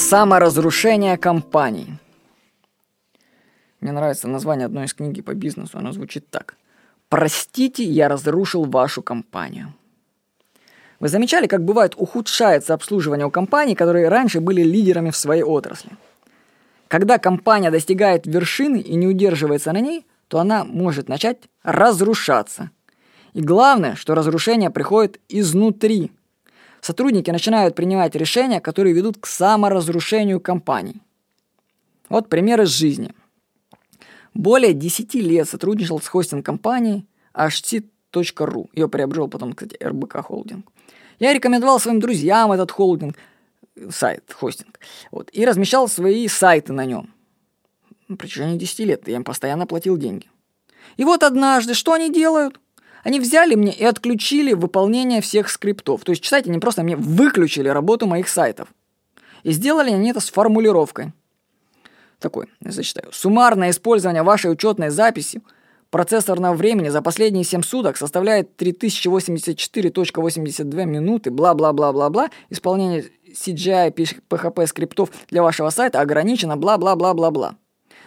Саморазрушение компаний. Мне нравится название одной из книги по бизнесу. Оно звучит так. «Простите, я разрушил вашу компанию». Вы замечали, как бывает ухудшается обслуживание у компаний, которые раньше были лидерами в своей отрасли? Когда компания достигает вершины и не удерживается на ней, то она может начать разрушаться. И главное, что разрушение приходит изнутри. Сотрудники начинают принимать решения, которые ведут к саморазрушению компаний. Вот пример из жизни. Более 10 лет сотрудничал с хостинг-компанией HT.ru. Ее приобрел потом, кстати, РБК Холдинг. Я рекомендовал своим друзьям этот холдинг, сайт, хостинг, вот, и размещал свои сайты на нем. На протяжении 10 лет я им постоянно платил деньги. И вот однажды, что они делают? Они взяли мне и отключили выполнение всех скриптов. То есть, читайте, они просто мне выключили работу моих сайтов. И сделали они это с формулировкой. Такой, я зачитаю. Суммарное использование вашей учетной записи – процессорного времени за последние 7 суток составляет 3084.82 минуты, бла-бла-бла-бла-бла, исполнение CGI PHP скриптов для вашего сайта ограничено, бла-бла-бла-бла-бла.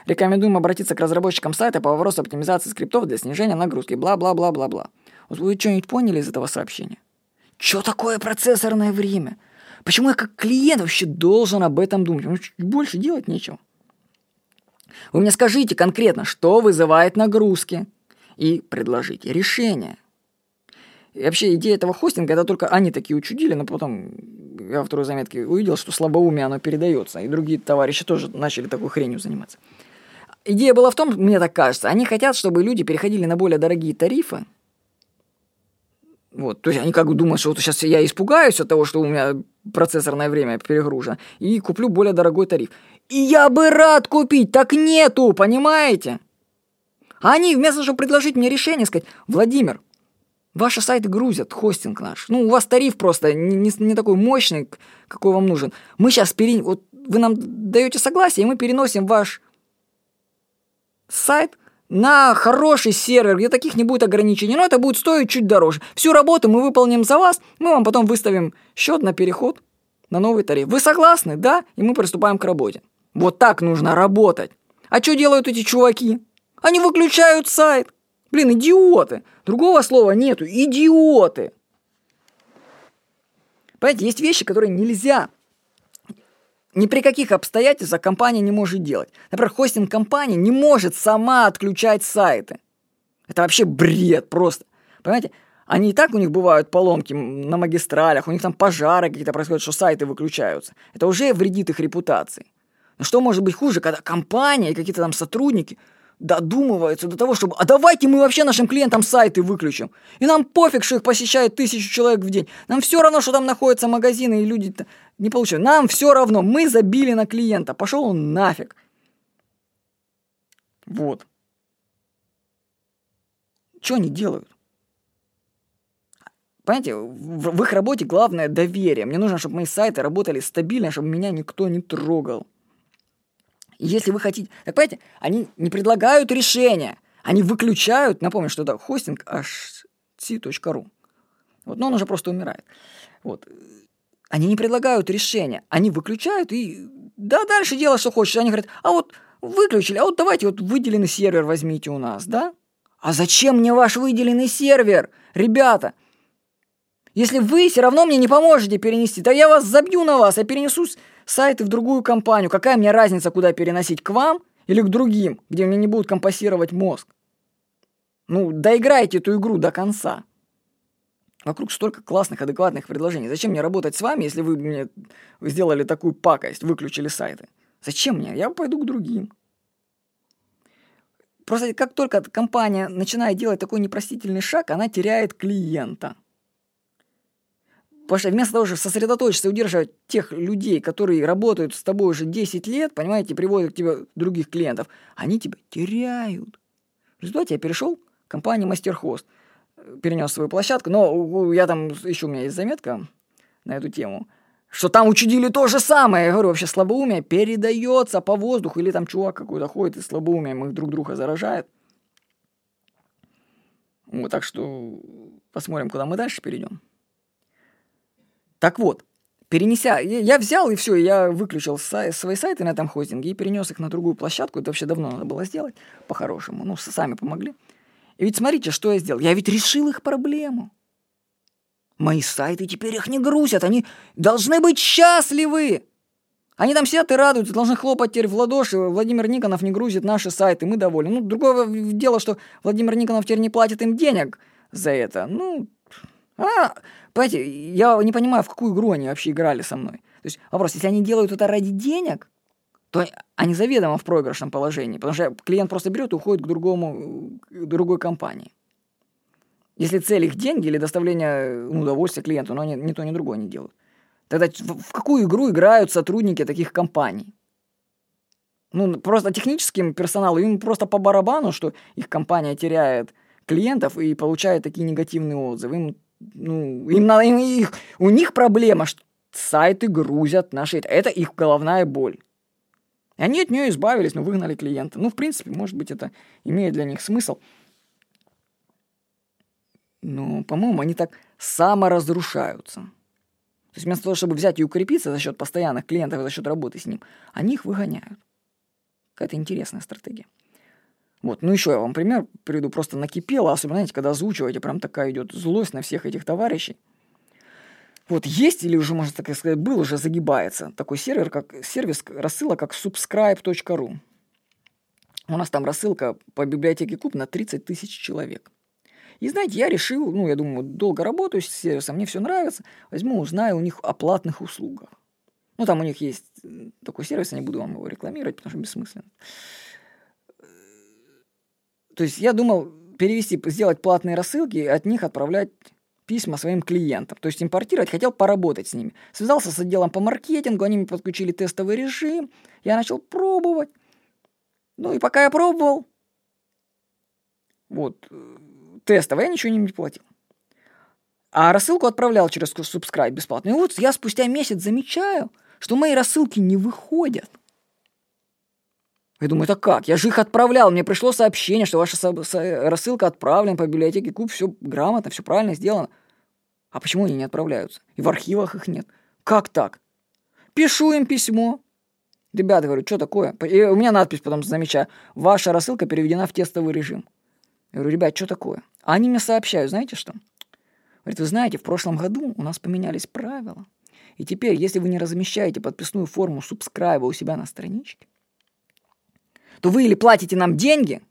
Рекомендуем обратиться к разработчикам сайта по вопросу оптимизации скриптов для снижения нагрузки, бла-бла-бла-бла-бла. Вот вы что-нибудь поняли из этого сообщения? Что такое процессорное время? Почему я как клиент вообще должен об этом думать? Ну, больше делать нечего. Вы мне скажите конкретно, что вызывает нагрузки, и предложите решение. И вообще идея этого хостинга, это только они такие учудили, но потом я во второй заметке увидел, что слабоумие оно передается, и другие товарищи тоже начали такой хренью заниматься. Идея была в том, мне так кажется, они хотят, чтобы люди переходили на более дорогие тарифы, вот, то есть они как бы думают, что вот сейчас я испугаюсь от того, что у меня процессорное время перегружено, и куплю более дорогой тариф. И я бы рад купить, так нету, понимаете? Они вместо того, чтобы предложить мне решение, сказать, Владимир, ваши сайты грузят, хостинг наш. Ну, у вас тариф просто не, не, не такой мощный, какой вам нужен. Мы сейчас пере... вот вы нам даете согласие, и мы переносим ваш сайт на хороший сервер, где таких не будет ограничений, но это будет стоить чуть дороже. Всю работу мы выполним за вас, мы вам потом выставим счет на переход на новый тариф. Вы согласны, да? И мы приступаем к работе. Вот так нужно работать. А что делают эти чуваки? Они выключают сайт. Блин, идиоты. Другого слова нету. Идиоты. Понимаете, есть вещи, которые нельзя ни при каких обстоятельствах компания не может делать. Например, хостинг-компания не может сама отключать сайты. Это вообще бред просто. Понимаете? Они и так у них бывают поломки на магистралях, у них там пожары какие-то происходят, что сайты выключаются. Это уже вредит их репутации. Но что может быть хуже, когда компания и какие-то там сотрудники додумываются до того, чтобы «А давайте мы вообще нашим клиентам сайты выключим. И нам пофиг, что их посещает тысячу человек в день. Нам все равно, что там находятся магазины и люди не получают. Нам все равно. Мы забили на клиента. Пошел он нафиг». Вот. Что они делают? Понимаете, в, в их работе главное доверие. Мне нужно, чтобы мои сайты работали стабильно, чтобы меня никто не трогал. Если вы хотите... Так понимаете, они не предлагают решения. Они выключают... Напомню, что это хостинг hc.ru. Вот, но он уже просто умирает. Вот. Они не предлагают решения. Они выключают и... Да, дальше делай, что хочешь. Они говорят, а вот выключили, а вот давайте вот выделенный сервер возьмите у нас, да? А зачем мне ваш выделенный сервер? Ребята, если вы все равно мне не поможете перенести, то я вас забью на вас, я перенесу сайты в другую компанию. Какая мне разница, куда переносить, к вам или к другим, где мне не будут компасировать мозг? Ну, доиграйте эту игру до конца. Вокруг столько классных, адекватных предложений. Зачем мне работать с вами, если вы мне сделали такую пакость, выключили сайты? Зачем мне? Я пойду к другим. Просто как только компания начинает делать такой непростительный шаг, она теряет клиента. Потому что вместо того, чтобы сосредоточиться и удерживать тех людей, которые работают с тобой уже 10 лет, понимаете, приводят к тебе других клиентов, они тебя теряют. В результате я перешел к компании Мастерхост, перенес свою площадку, но я там, еще у меня есть заметка на эту тему, что там учудили то же самое. Я говорю, вообще слабоумие передается по воздуху, или там чувак какой-то ходит и слабоумием их друг друга заражает. Вот, так что посмотрим, куда мы дальше перейдем. Так вот, перенеся... Я взял и все, я выключил сай, свои сайты на этом хостинге и перенес их на другую площадку. Это вообще давно надо было сделать, по-хорошему. Ну, сами помогли. И ведь смотрите, что я сделал. Я ведь решил их проблему. Мои сайты теперь их не грузят, они должны быть счастливы. Они там сидят и радуются, должны хлопать теперь в ладоши. Владимир Никонов не грузит наши сайты, мы довольны. Ну, другое дело, что Владимир Никонов теперь не платит им денег за это. Ну, а, понимаете, я не понимаю, в какую игру они вообще играли со мной. То есть вопрос, если они делают это ради денег, то они заведомо в проигрышном положении, потому что клиент просто берет и уходит к другому, к другой компании. Если цель их деньги или доставление ну, удовольствия клиенту, но они ни то, ни другое не делают. Тогда в какую игру играют сотрудники таких компаний? Ну, просто техническим персоналу им просто по барабану, что их компания теряет клиентов и получает такие негативные отзывы. Им, ну, им надо, им, их, у них проблема, что сайты грузят наши... Это их головная боль. Они от нее избавились, но выгнали клиента. Ну, в принципе, может быть, это имеет для них смысл. Но, по-моему, они так саморазрушаются. То есть вместо того, чтобы взять и укрепиться за счет постоянных клиентов и за счет работы с ним, они их выгоняют. Какая-то интересная стратегия. Вот, ну еще я вам пример приведу, просто накипело, особенно, знаете, когда озвучиваете, прям такая идет злость на всех этих товарищей. Вот есть или уже, можно так сказать, был, уже загибается такой сервер, как сервис рассылок, как subscribe.ru. У нас там рассылка по библиотеке Куб на 30 тысяч человек. И знаете, я решил, ну, я думаю, долго работаю с сервисом, мне все нравится, возьму, узнаю у них о платных услугах. Ну, там у них есть такой сервис, я не буду вам его рекламировать, потому что бессмысленно. То есть я думал перевести, сделать платные рассылки от них отправлять письма своим клиентам. То есть импортировать, хотел поработать с ними. Связался с отделом по маркетингу, они мне подключили тестовый режим. Я начал пробовать. Ну и пока я пробовал, вот, тестово, я ничего не платил. А рассылку отправлял через Subscribe бесплатно. И вот я спустя месяц замечаю, что мои рассылки не выходят. Я думаю, это как? Я же их отправлял. Мне пришло сообщение, что ваша рассылка отправлена по библиотеке Куб, все грамотно, все правильно сделано. А почему они не отправляются? И в архивах их нет. Как так? Пишу им письмо. Ребята, говорю, что такое? И у меня надпись потом замечаю. Ваша рассылка переведена в тестовый режим. Я говорю, ребят, что такое? А они мне сообщают, знаете что? Говорит, вы знаете, в прошлом году у нас поменялись правила. И теперь, если вы не размещаете подписную форму субскрайба у себя на страничке, то вы или платите нам деньги,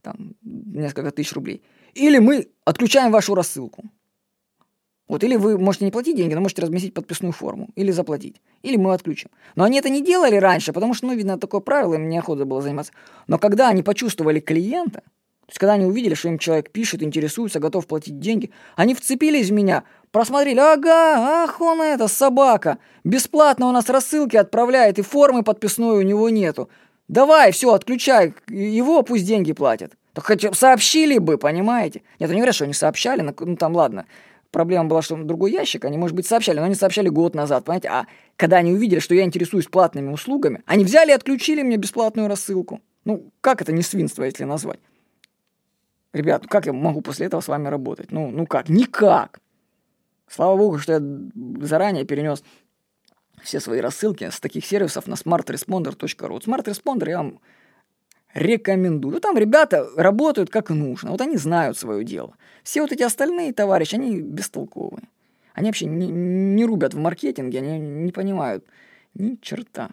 там несколько тысяч рублей, или мы отключаем вашу рассылку. Вот, или вы можете не платить деньги, но можете разместить подписную форму, или заплатить, или мы отключим. Но они это не делали раньше, потому что, ну, видно, такое правило, им неохота было заниматься. Но когда они почувствовали клиента, то есть, когда они увидели, что им человек пишет, интересуется, готов платить деньги, они вцепились в меня, просмотрели, ага, ах он это, собака, бесплатно у нас рассылки отправляет, и формы подписной у него нету. Давай, все, отключай, его пусть деньги платят. Так хотя сообщили бы, понимаете? Нет, они говорят, что они сообщали, ну там ладно. Проблема была, что другой ящик, они, может быть, сообщали, но они сообщали год назад, понимаете? А когда они увидели, что я интересуюсь платными услугами, они взяли и отключили мне бесплатную рассылку. Ну, как это не свинство, если назвать? Ребят, как я могу после этого с вами работать? Ну, ну как? Никак. Слава богу, что я заранее перенес все свои рассылки с таких сервисов на smartresponder.ru. Вот Smart Responder я вам рекомендую. Там ребята работают как нужно. Вот они знают свое дело. Все вот эти остальные товарищи, они бестолковые. Они вообще не, не рубят в маркетинге, они не понимают ни черта.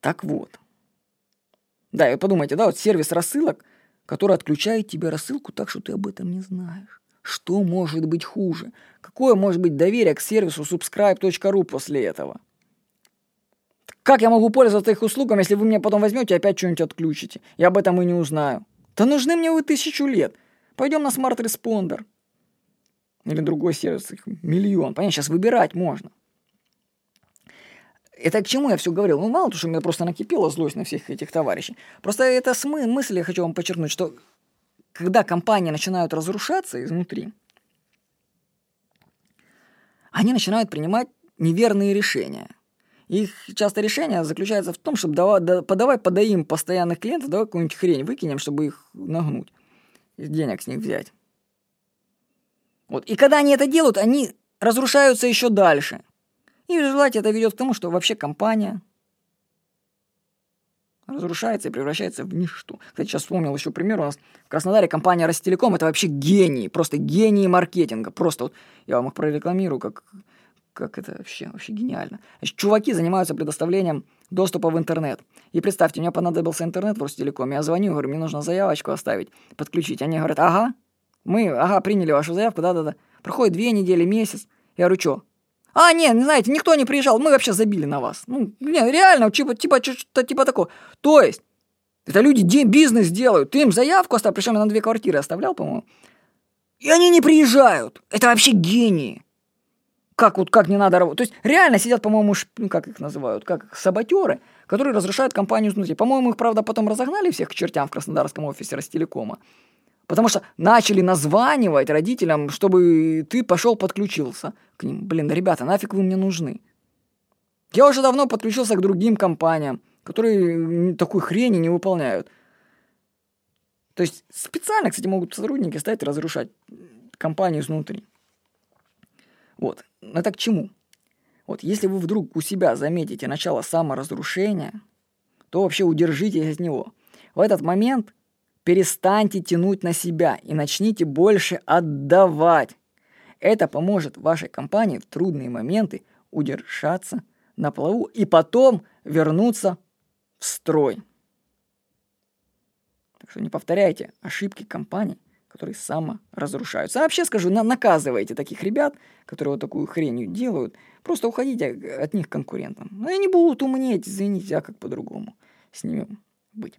Так вот. Да, и подумайте, да, вот сервис рассылок, который отключает тебе рассылку так, что ты об этом не знаешь. Что может быть хуже? Какое может быть доверие к сервису subscribe.ru после этого? Как я могу пользоваться их услугами, если вы мне потом возьмете и опять что-нибудь отключите? Я об этом и не узнаю. Да нужны мне вы тысячу лет. Пойдем на Smart Responder. Или другой сервис, их миллион. Понятно, сейчас выбирать можно. Это к чему я все говорил? Ну, мало того, что у меня просто накипела злость на всех этих товарищей. Просто это смы- мысль, я хочу вам подчеркнуть, что когда компании начинают разрушаться изнутри, они начинают принимать неверные решения. Их часто решение заключается в том, чтобы давай, да, подавай, подаим постоянных клиентов, давай какую-нибудь хрень выкинем, чтобы их нагнуть, денег с них взять. Вот. И когда они это делают, они разрушаются еще дальше. И в результате это ведет к тому, что вообще компания разрушается и превращается в ничто. Кстати, сейчас вспомнил еще пример. У нас в Краснодаре компания Ростелеком – это вообще гении, просто гении маркетинга. Просто вот я вам их прорекламирую, как, как это вообще, вообще гениально. Значит, чуваки занимаются предоставлением доступа в интернет. И представьте, мне понадобился интернет в Ростелекоме. Я звоню, говорю, мне нужно заявочку оставить, подключить. Они говорят, ага, мы, ага, приняли вашу заявку, да-да-да. Проходит две недели, месяц. Я говорю, что? А, нет, не знаете, никто не приезжал, мы вообще забили на вас. Ну, не, реально, типа, типа, типа, типа такого. То есть, это люди бизнес делают. Ты им заявку оставил, причем я на две квартиры оставлял, по-моему. И они не приезжают. Это вообще гении. Как вот, как не надо работать. То есть, реально сидят, по-моему, шп... ну, как их называют, как саботеры, которые разрушают компанию изнутри. По-моему, их, правда, потом разогнали всех к чертям в краснодарском офисе Ростелекома. Потому что начали названивать родителям, чтобы ты пошел подключился к ним. Блин, ребята, нафиг вы мне нужны? Я уже давно подключился к другим компаниям, которые такой хрени не выполняют. То есть специально, кстати, могут сотрудники стать разрушать компанию изнутри. Вот. Это к чему? Вот если вы вдруг у себя заметите начало саморазрушения, то вообще удержитесь от него. В этот момент Перестаньте тянуть на себя и начните больше отдавать. Это поможет вашей компании в трудные моменты удержаться на плаву и потом вернуться в строй. Так что не повторяйте ошибки компаний, которые саморазрушаются. А вообще скажу, на наказывайте таких ребят, которые вот такую хренью делают. Просто уходите от них конкурентам. Но они будут умнеть, извините, а как по-другому с ними быть.